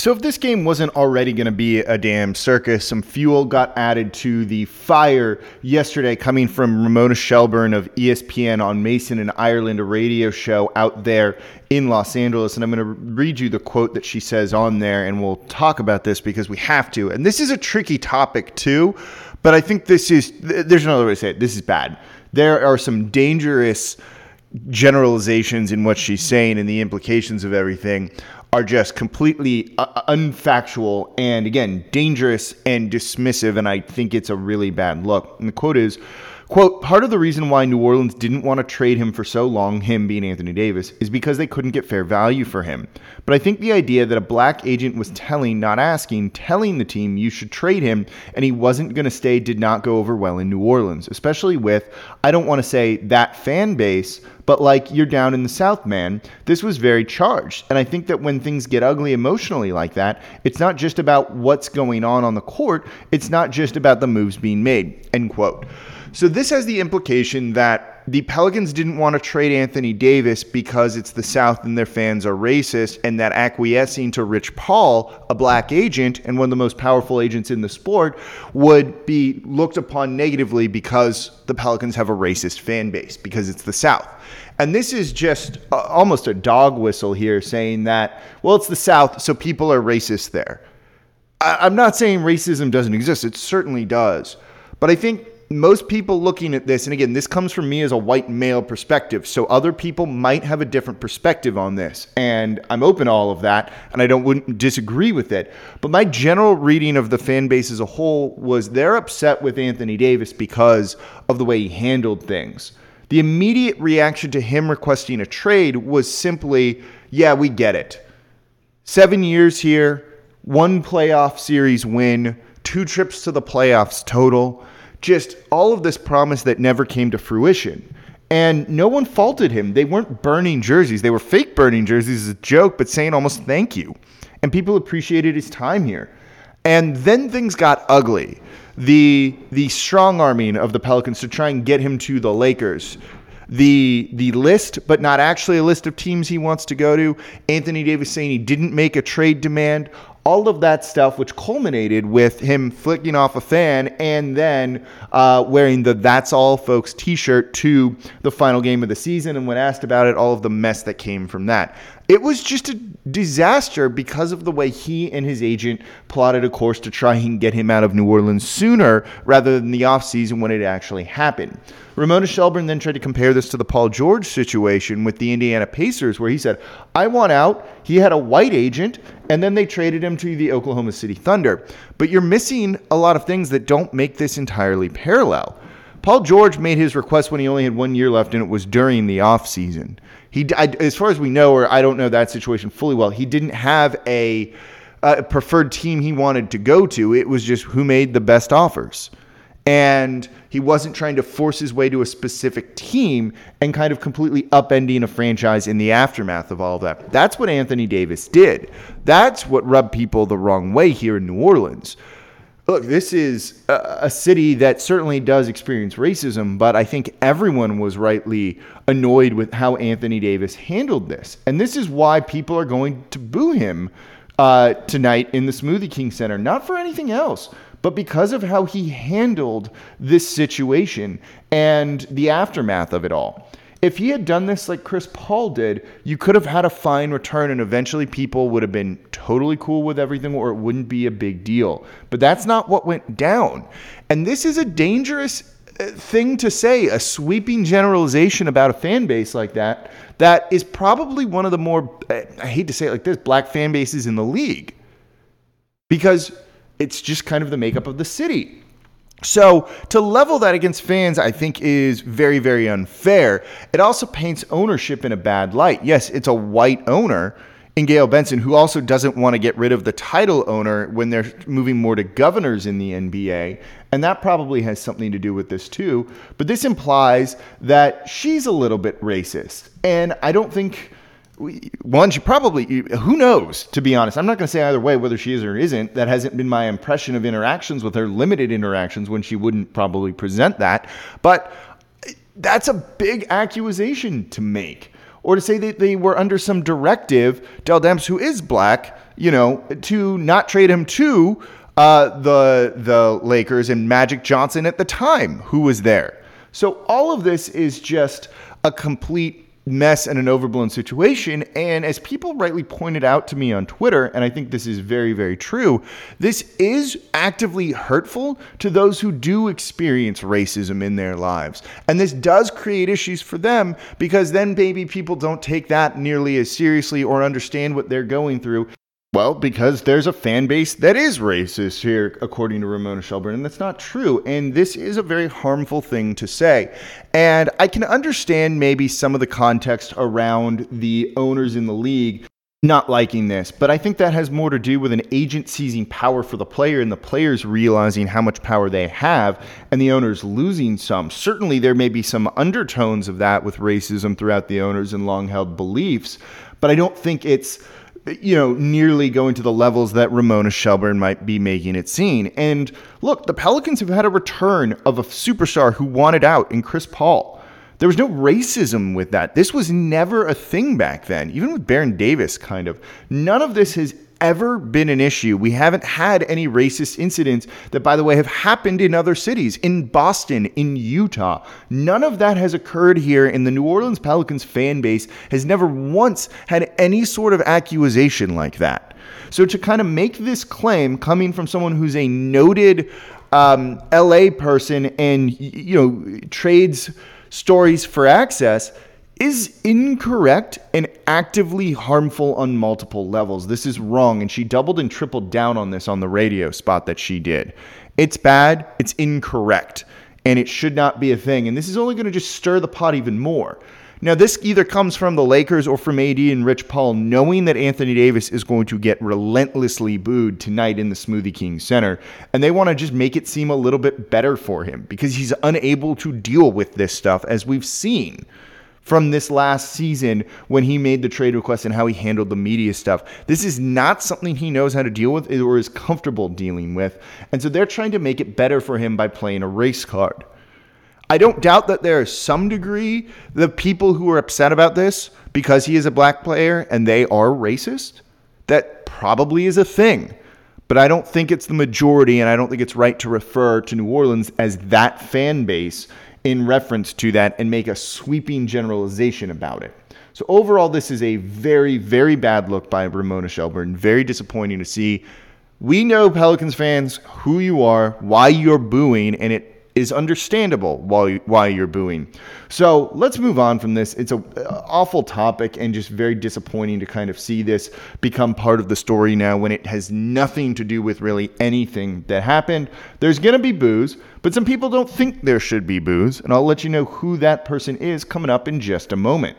So, if this game wasn't already going to be a damn circus, some fuel got added to the fire yesterday coming from Ramona Shelburne of ESPN on Mason and Ireland, a radio show out there in Los Angeles. And I'm going to read you the quote that she says on there, and we'll talk about this because we have to. And this is a tricky topic, too, but I think this is, there's another way to say it. This is bad. There are some dangerous generalizations in what she's saying and the implications of everything are just completely uh, unfactual and again dangerous and dismissive and i think it's a really bad look. And the quote is Quote, part of the reason why New Orleans didn't want to trade him for so long, him being Anthony Davis, is because they couldn't get fair value for him. But I think the idea that a black agent was telling, not asking, telling the team you should trade him and he wasn't going to stay did not go over well in New Orleans, especially with, I don't want to say that fan base, but like you're down in the South, man. This was very charged. And I think that when things get ugly emotionally like that, it's not just about what's going on on the court, it's not just about the moves being made. End quote. So this has the implication that the Pelicans didn't want to trade Anthony Davis because it's the South and their fans are racist, and that acquiescing to Rich Paul, a black agent and one of the most powerful agents in the sport, would be looked upon negatively because the Pelicans have a racist fan base, because it's the South. And this is just uh, almost a dog whistle here saying that, well, it's the South, so people are racist there. I- I'm not saying racism doesn't exist, it certainly does. But I think most people looking at this, and again, this comes from me as a white male perspective, so other people might have a different perspective on this, and I'm open to all of that, and I don't wouldn't disagree with it. But my general reading of the fan base as a whole was they're upset with Anthony Davis because of the way he handled things. The immediate reaction to him requesting a trade was simply, "Yeah, we get it. Seven years here, one playoff series win, two trips to the playoffs total." Just all of this promise that never came to fruition. And no one faulted him. They weren't burning jerseys. They were fake burning jerseys as a joke, but saying almost thank you. And people appreciated his time here. And then things got ugly. The the strong arming of the Pelicans to try and get him to the Lakers. The the list, but not actually a list of teams he wants to go to. Anthony Davis saying he didn't make a trade demand all of that stuff, which culminated with him flicking off a fan and then uh, wearing the That's All Folks t shirt to the final game of the season. And when asked about it, all of the mess that came from that. It was just a disaster because of the way he and his agent plotted a course to try and get him out of New Orleans sooner rather than the offseason when it actually happened. Ramona Shelburne then tried to compare this to the Paul George situation with the Indiana Pacers, where he said, I want out. He had a white agent, and then they traded him to the Oklahoma City Thunder. But you're missing a lot of things that don't make this entirely parallel. Paul George made his request when he only had one year left, and it was during the offseason. He, as far as we know, or I don't know that situation fully well, he didn't have a, a preferred team he wanted to go to. It was just who made the best offers. And he wasn't trying to force his way to a specific team and kind of completely upending a franchise in the aftermath of all of that. That's what Anthony Davis did. That's what rubbed people the wrong way here in New Orleans look, this is a, city that certainly does experience racism, but I think everyone was rightly annoyed with how Anthony Davis handled this. And this is why people are going to boo him uh, tonight in the Smoothie King Center, not for anything else. But because of how he handled this situation and the aftermath of it all. If he had done this like Chris Paul did, you could have had a fine return and eventually people would have been totally cool with everything or it wouldn't be a big deal. But that's not what went down. And this is a dangerous uh, thing to say, a sweeping generalization about a fan base like that, that is probably one of the more, uh, I hate to say it like this, black fan bases in the league. Because it's just kind of the makeup of the city. So to level that against fans, I think is very, very unfair. It also paints ownership in a bad light. Yes, it's a white owner in Gayle Benson who also doesn't want to get rid of the title owner when they're moving more to governors in the NBA. And that probably has something to do with this too. But this implies that she's a little bit racist. And I don't think one, she probably, who knows, to be honest. I'm not going to say either way whether she is or isn't. That hasn't been my impression of interactions with her, limited interactions when she wouldn't probably present that. But that's a big accusation to make. Or to say that they were under some directive, Dell Demps, who is black, you know, to not trade him to uh, the the Lakers and Magic Johnson at the time, who was there. So all of this is just a complete mess and an overblown situation. And as people rightly pointed out to me on Twitter, and I think this is very, very true, this is actively hurtful to those who do experience racism in their lives. And this does create issues for them because then maybe people don't take that nearly as seriously or understand what they're going through. Well, because there's a fan base that is racist here, according to Ramona Shelburne, and that's not true. And this is a very harmful thing to say. And I can understand maybe some of the context around the owners in the league not liking this, but I think that has more to do with an agent seizing power for the player and the players realizing how much power they have and the owners losing some. Certainly, there may be some undertones of that with racism throughout the owners and long held beliefs, but I don't think it's you know, nearly going to the levels that Ramona Shelburne might be making it seem. And look, the Pelicans have had a return of a superstar who wanted out in Chris Paul. There was no racism with that. This was never a thing back then, even with Baron Davis, kind of. None of this has ever been an issue. We haven't had any racist incidents that, by the way, have happened in other cities, in Boston, in Utah. None of that has occurred here, and the New Orleans Pelicans fan base has never once had any sort of accusation like that. So to kind of make this claim coming from someone who's a noted um, LA person and you know trades stories for access is incorrect and actively harmful on multiple levels. This is wrong. And she doubled and tripled down on this on the radio spot that she did. It's bad, it's incorrect, and it should not be a thing. And this is only going to just stir the pot even more. Now, this either comes from the Lakers or from AD and Rich Paul knowing that Anthony Davis is going to get relentlessly booed tonight in the Smoothie King Center, and they want to just make it seem a little bit better for him because he's unable to deal with this stuff, as we've seen from this last season when he made the trade request and how he handled the media stuff. This is not something he knows how to deal with or is comfortable dealing with. And so they're trying to make it better for him by playing a race card. I don't doubt that there is some degree the people who are upset about this because he is a black player and they are racist. That probably is a thing. But I don't think it's the majority, and I don't think it's right to refer to New Orleans as that fan base in reference to that and make a sweeping generalization about it. So overall, this is a very, very bad look by Ramona Shelburne. Very disappointing to see. We know Pelicans fans who you are, why you're booing, and it is understandable why why you're booing. So let's move on from this. It's an awful topic and just very disappointing to kind of see this become part of the story now when it has nothing to do with really anything that happened. There's going to be boos, but some people don't think there should be boos, and I'll let you know who that person is coming up in just a moment.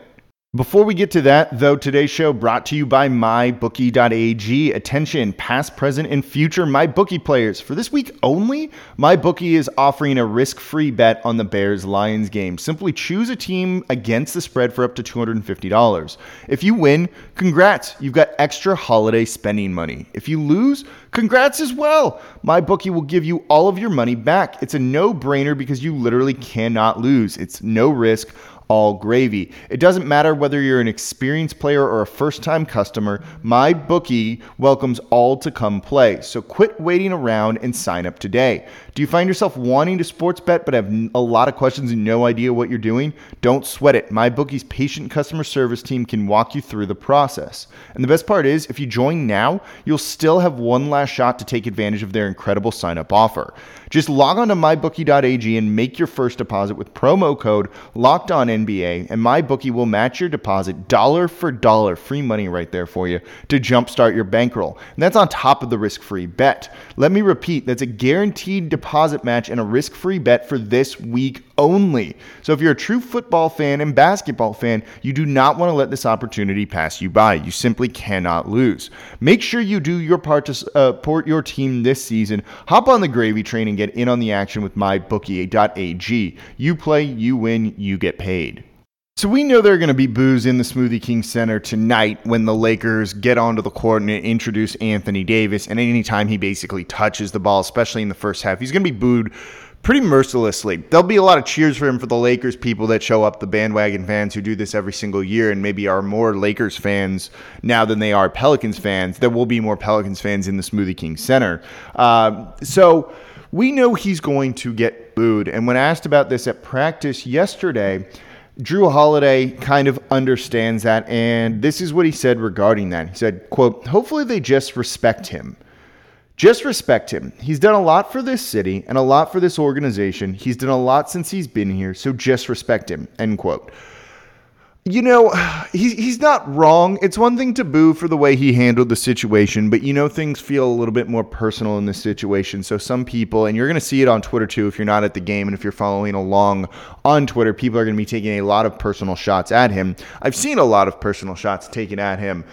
Before we get to that, though, today's show brought to you by MyBookie.ag. Attention, past, present, and future MyBookie players. For this week only, MyBookie is offering a risk free bet on the Bears Lions game. Simply choose a team against the spread for up to $250. If you win, congrats, you've got extra holiday spending money. If you lose, congrats as well. MyBookie will give you all of your money back. It's a no brainer because you literally cannot lose. It's no risk all gravy. It doesn't matter whether you're an experienced player or a first time customer, MyBookie welcomes all to come play. So quit waiting around and sign up today. Do you find yourself wanting to sports bet but have a lot of questions and no idea what you're doing? Don't sweat it. MyBookie's patient customer service team can walk you through the process. And the best part is, if you join now, you'll still have one last shot to take advantage of their incredible sign up offer. Just log on to mybookie.ag and make your first deposit with promo code locked on NBA, and MyBookie will match your deposit dollar for dollar, free money right there for you to jumpstart your bankroll. And that's on top of the risk free bet. Let me repeat that's a guaranteed deposit deposit match and a risk free bet for this week only. So if you're a true football fan and basketball fan, you do not want to let this opportunity pass you by. You simply cannot lose. Make sure you do your part to uh, support your team this season. Hop on the gravy train and get in on the action with mybookie.ag. You play, you win, you get paid. So we know there are going to be boos in the Smoothie King Center tonight when the Lakers get onto the court and introduce Anthony Davis. And anytime he basically touches the ball, especially in the first half, he's going to be booed pretty mercilessly. There'll be a lot of cheers for him for the Lakers people that show up, the bandwagon fans who do this every single year and maybe are more Lakers fans now than they are Pelicans fans. There will be more Pelicans fans in the Smoothie King Center. Uh, so we know he's going to get booed. And when asked about this at practice yesterday, Jrue Holiday kind of understands that, and this is what he said regarding that. He said, quote, hopefully they just respect him. Just respect him. He's done a lot for this city and a lot for this organization. He's done a lot since he's been here, so just respect him. End quote. You know, he's he's not wrong. It's one thing to boo for the way he handled the situation, but you know things feel a little bit more personal in this situation. So some people, and you're going to see it on Twitter too if you're not at the game and if you're following along on Twitter, people are going to be taking a lot of personal shots at him. I've seen a lot of personal shots taken at him.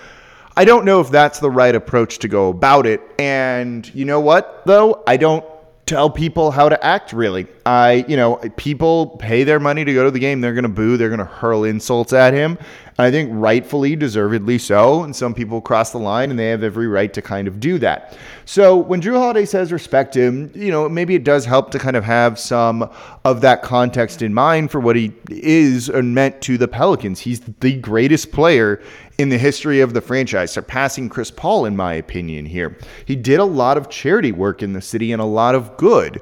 I don't know if that's the right approach to go about it. And you know what, though? I don't tell people how to act really. I, you know, people pay their money to go to the game. They're going to boo, they're going to hurl insults at him. I think rightfully, deservedly so. And some people cross the line and they have every right to kind of do that. So when Jrue Holiday says respect him, you know, maybe it does help to kind of have some of that context in mind for what he is and meant to the Pelicans. He's the greatest player in the history of the franchise, surpassing Chris Paul, in my opinion, here. He did a lot of charity work in the city and a lot of good.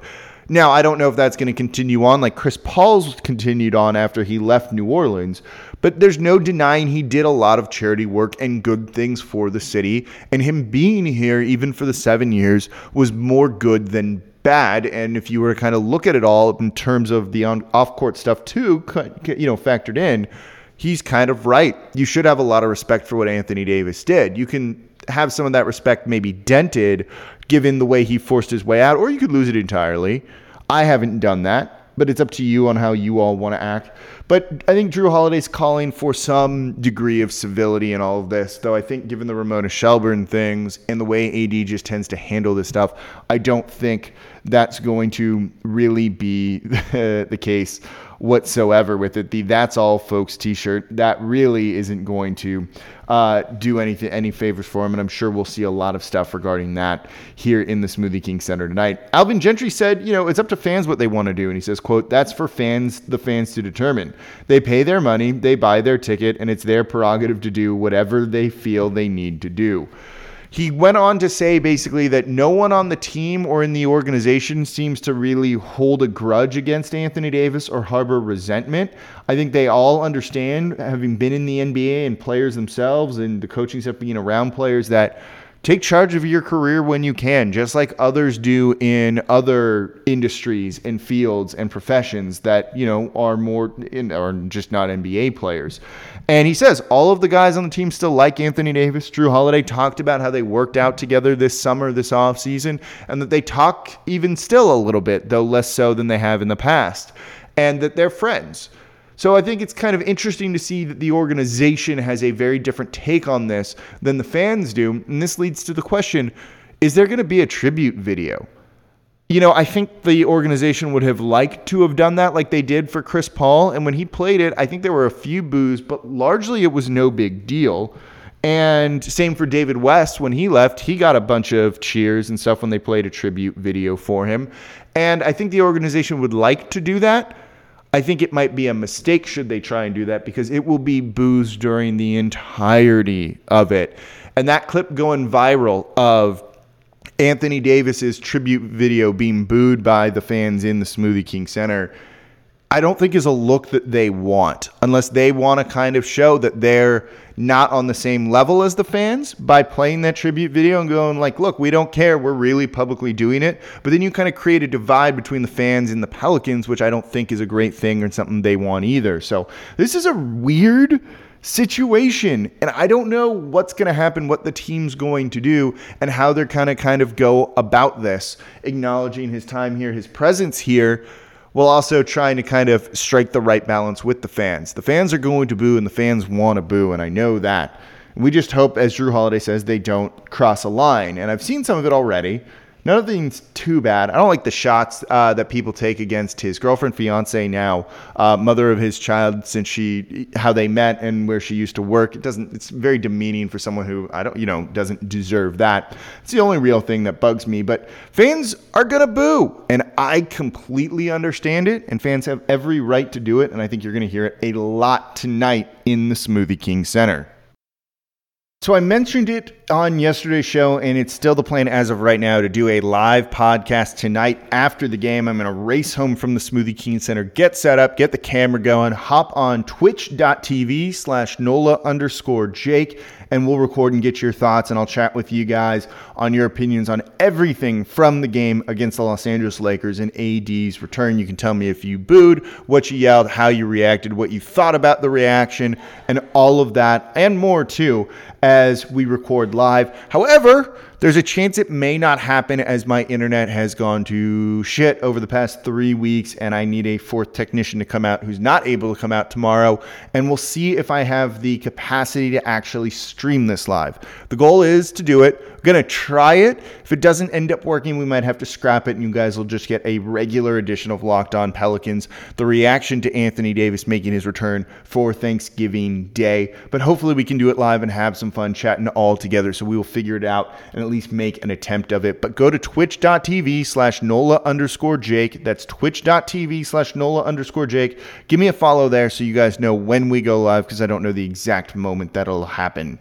Now, I don't know if that's going to continue on like Chris Paul's continued on after he left New Orleans, but there's no denying he did a lot of charity work and good things for the city. And him being here, even for the seven years, was more good than bad. And if you were to kind of look at it all in terms of the off court stuff, too, you know, factored in, he's kind of right. You should have a lot of respect for what Anthony Davis did. You can have some of that respect maybe dented given the way he forced his way out, or you could lose it entirely. I haven't done that, but it's up to you on how you all want to act. But I think Jrue Holiday's calling for some degree of civility in all of this, though I think given the Ramona Shelburne things and the way AD just tends to handle this stuff, I don't think that's going to really be the case whatsoever with it. The "That's All, Folks" T-shirt that really isn't going to uh, do anything any favors for him, and I'm sure we'll see a lot of stuff regarding that here in the Smoothie King Center tonight. Alvin Gentry said, you know, it's up to fans what they want to do, and he says, "quote That's for fans, the fans to determine. They pay their money, they buy their ticket, and it's their prerogative to do whatever they feel they need to do." He went on to say basically that no one on the team or in the organization seems to really hold a grudge against Anthony Davis or harbor resentment. I think they all understand, having been in the NBA and players themselves and the coaching stuff being around players, that take charge of your career when you can, just like others do in other industries and fields and professions that, you know, are more in, are just not NBA players. And he says all of the guys on the team still like Anthony Davis. Jrue Holiday talked about how they worked out together this summer, this offseason, and that they talk even still a little bit, though less so than they have in the past, and that they're friends. So I think it's kind of interesting to see that the organization has a very different take on this than the fans do. And this leads to the question is there going to be a tribute video? You know, I think the organization would have liked to have done that like they did for Chris Paul. And when he played it, I think there were a few boos, but largely it was no big deal. And same for David West. When he left, he got a bunch of cheers and stuff when they played a tribute video for him. And I think the organization would like to do that. I think it might be a mistake should they try and do that because it will be boos during the entirety of it. And that clip going viral of Anthony Davis's tribute video being booed by the fans in the Smoothie King Center, I don't think is a look that they want unless they want to kind of show that they're not on the same level as the fans by playing that tribute video and going like, look, we don't care. We're really publicly doing it. But then you kind of create a divide between the fans and the Pelicans, which I don't think is a great thing or something they want either. So this is a weird situation. And I don't know what's going to happen, what the team's going to do, and how they're kind of kind of go about this, acknowledging his time here, his presence here, while also trying to kind of strike the right balance with the fans. The fans are going to boo and the fans want to boo, and I know that. We just hope, as Jrue Holiday says, they don't cross a line. And I've seen some of it already. Nothing's too bad. I don't like the shots uh, that people take against his girlfriend, fiance now, uh, mother of his child, since she how they met and where she used to work. It doesn't. It's very demeaning for someone who I don't, you know, doesn't deserve that. It's the only real thing that bugs me. But fans are gonna boo, and I completely understand it. And fans have every right to do it. And I think you're gonna hear it a lot tonight in the Smoothie King Center. So I mentioned it on yesterday's show, and it's still the plan as of right now to do a live podcast tonight after the game. I'm going to race home from the Smoothie King Center, get set up, get the camera going, hop on twitch.tv slash NOLA underscore Jake, and we'll record and get your thoughts, and I'll chat with you guys on your opinions on everything from the game against the Los Angeles Lakers and AD's return. You can tell me if you booed, what you yelled, how you reacted, what you thought about the reaction, and all of that, and more too, as we record live. However, there's a chance it may not happen as my internet has gone to shit over the past three weeks, and I need a fourth technician to come out who's not able to come out tomorrow. And we'll see if I have the capacity to actually stream this live. The goal is to do it. I'm gonna try it. If it doesn't end up working, we might have to scrap it, and you guys will just get a regular edition of Locked On Pelicans. The reaction to Anthony Davis making his return for Thanksgiving Day. But hopefully, we can do it live and have some fun chatting all together. So we will figure it out and at least make an attempt of it. But go to twitch.tv slash NOLA underscore Jake. That's twitch.tv slash NOLA underscore Jake. Give me a follow there so you guys know when we go live because I don't know the exact moment that'll happen.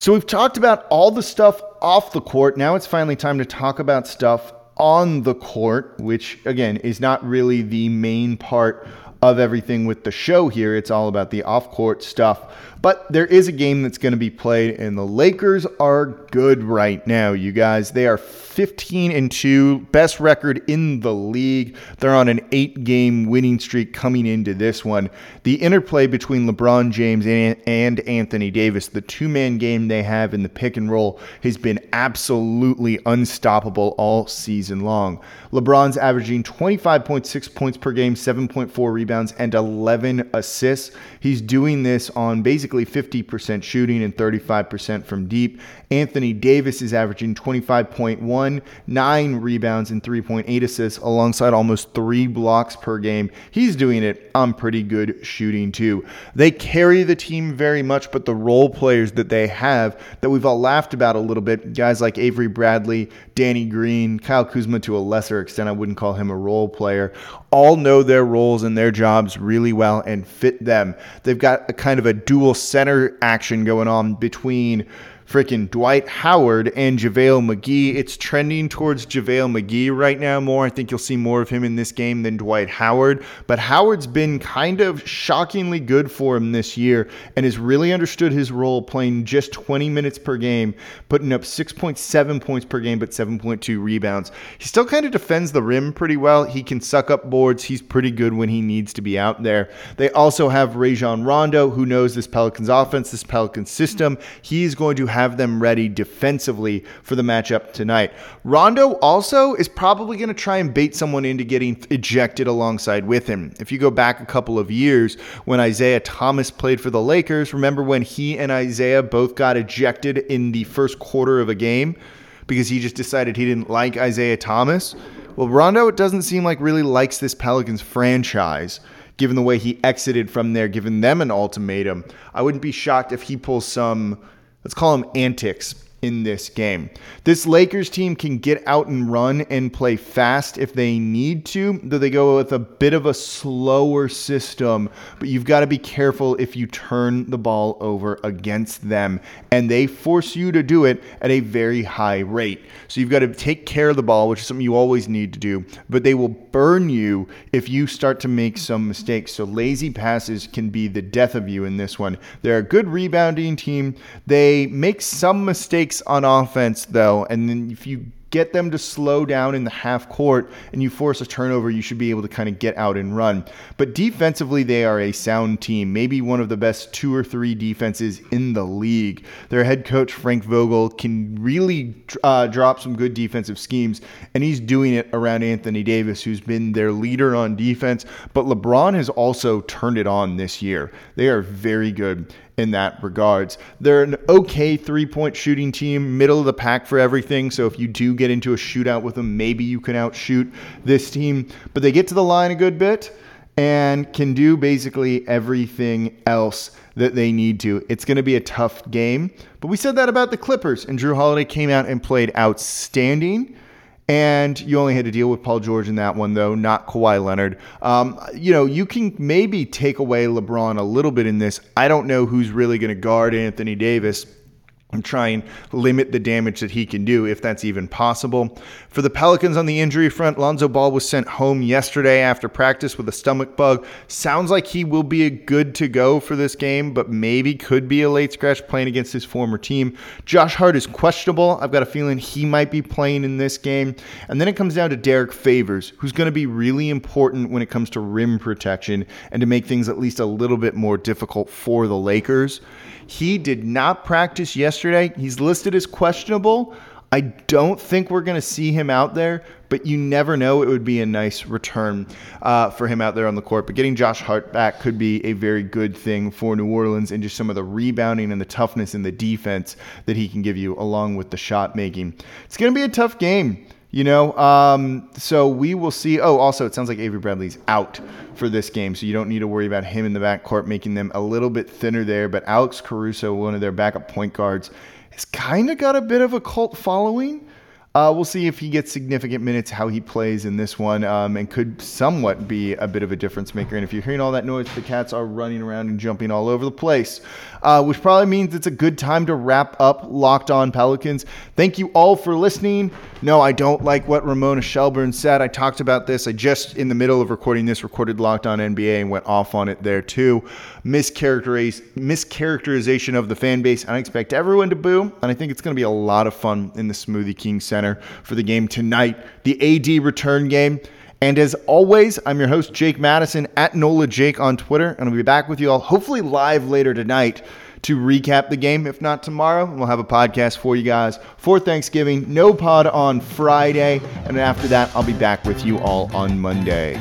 So we've talked about all the stuff off the court. Now it's finally time to talk about stuff on the court, which again is not really the main part of everything with the show here. It's all about the off court stuff. But there is a game that's going to be played, and the Lakers are good right now, you guys. They are 15 and 2, best record in the league. They're on an eight game winning streak coming into this one. The interplay between LeBron James and Anthony Davis, the two man game they have in the pick and roll, has been absolutely unstoppable all season long. LeBron's averaging 25.6 points per game, 7.4 rebounds, and 11 assists. He's doing this on basically 50% shooting and 35% from deep. Anthony Davis is averaging 25.1, 9 rebounds, and 3.8 assists alongside almost 3 blocks per game. He's doing it on pretty good shooting too. They carry the team very much, but the role players that they have that we've all laughed about a little bit, guys like Avery Bradley, Danny Green, Kyle Kuzma to a lesser extent, I wouldn't call him a role player, all know their roles and their jobs really well and fit them. They've got a kind of a dual center action going on between freaking Dwight Howard and JaVale McGee. It's trending towards JaVale McGee right now more. I think you'll see more of him in this game than Dwight Howard. But Howard's been kind of shockingly good for him this year and has really understood his role playing just 20 minutes per game, putting up 6.7 points per game, but 7.2 rebounds. He still kind of defends the rim pretty well. He can suck up boards. He's pretty good when he needs to be out there. They also have Rajon Rondo, who knows this Pelicans offense, this Pelicans system. He's going to have them ready defensively for the matchup tonight. Rondo also is probably going to try and bait someone into getting ejected alongside with him. If you go back a couple of years when Isaiah Thomas played for the Lakers, remember when he and Isaiah both got ejected in the first quarter of a game because he just decided he didn't like Isaiah Thomas? Well, Rondo, it doesn't seem like really likes this Pelicans franchise given the way he exited from there, giving them an ultimatum. I wouldn't be shocked if he pulls some let's call them antics in this game. This Lakers team can get out and run and play fast if they need to, though they go with a bit of a slower system. But you've got to be careful if you turn the ball over against them, and they force you to do it at a very high rate. So you've got to take care of the ball, which is something you always need to do, but they will burn you if you start to make some mistakes. So lazy passes can be the death of you in this one. They're a good rebounding team. They make some mistakes on offense, though, and then if you get them to slow down in the half court and you force a turnover, you should be able to kind of get out and run. But defensively, they are a sound team, maybe one of the best two or three defenses in the league. Their head coach, Frank Vogel, can really uh, drop some good defensive schemes, and he's doing it around Anthony Davis, who's been their leader on defense. But LeBron has also turned it on this year. They are very good. In that regards. They're an okay three point shooting team, middle of the pack for everything. So if you do get into a shootout with them, maybe you can outshoot this team. But they get to the line a good bit and can do basically everything else that they need to. It's going to be a tough game. But we said that about the Clippers, and Jrue Holiday came out and played outstanding. And you only had to deal with Paul George in that one, though, not Kawhi Leonard. Um, you know, you can maybe take away LeBron a little bit in this. I don't know who's really going to guard Anthony Davis and try and limit the damage that he can do, if that's even possible. For the Pelicans on the injury front, Lonzo Ball was sent home yesterday after practice with a stomach bug. Sounds like he will be a good to go for this game, but maybe could be a late scratch playing against his former team. Josh Hart is questionable. I've got a feeling he might be playing in this game. And then it comes down to Derrick Favors, who's going to be really important when it comes to rim protection and to make things at least a little bit more difficult for the Lakers. He did not practice yesterday. He's listed as questionable. I don't think we're going to see him out there, but you never know. It would be a nice return uh, for him out there on the court. But getting Josh Hart back could be a very good thing for New Orleans and just some of the rebounding and the toughness in the defense that he can give you, along with the shot making. It's going to be a tough game. You know, um, so we will see. Oh, also, it sounds like Avery Bradley's out for this game, so you don't need to worry about him in the backcourt, making them a little bit thinner there. But Alex Caruso, one of their backup point guards, has kind of got a bit of a cult following. Uh, we'll see if he gets significant minutes, how he plays in this one, um, and could somewhat be a bit of a difference maker. And if you're hearing all that noise, the cats are running around and jumping all over the place, uh, which probably means it's a good time to wrap up Locked On Pelicans. Thank you all for listening. No, I don't like what Ramona Shelburne said. I talked about this. I just, in the middle of recording this, recorded Locked On NBA and went off on it there too. Mischaracteriz- mischaracterization of the fan base. I expect everyone to boo, and I think it's going to be a lot of fun in the Smoothie King Center Center for the game tonight, the AD return game. And as always, I'm your host, Jake Madison, at NOLA Jake on Twitter, and I'll be back with you all hopefully live later tonight to recap the game. If not tomorrow, we'll have a podcast for you guys for Thanksgiving. No pod on Friday, and after that, I'll be back with you all on Monday.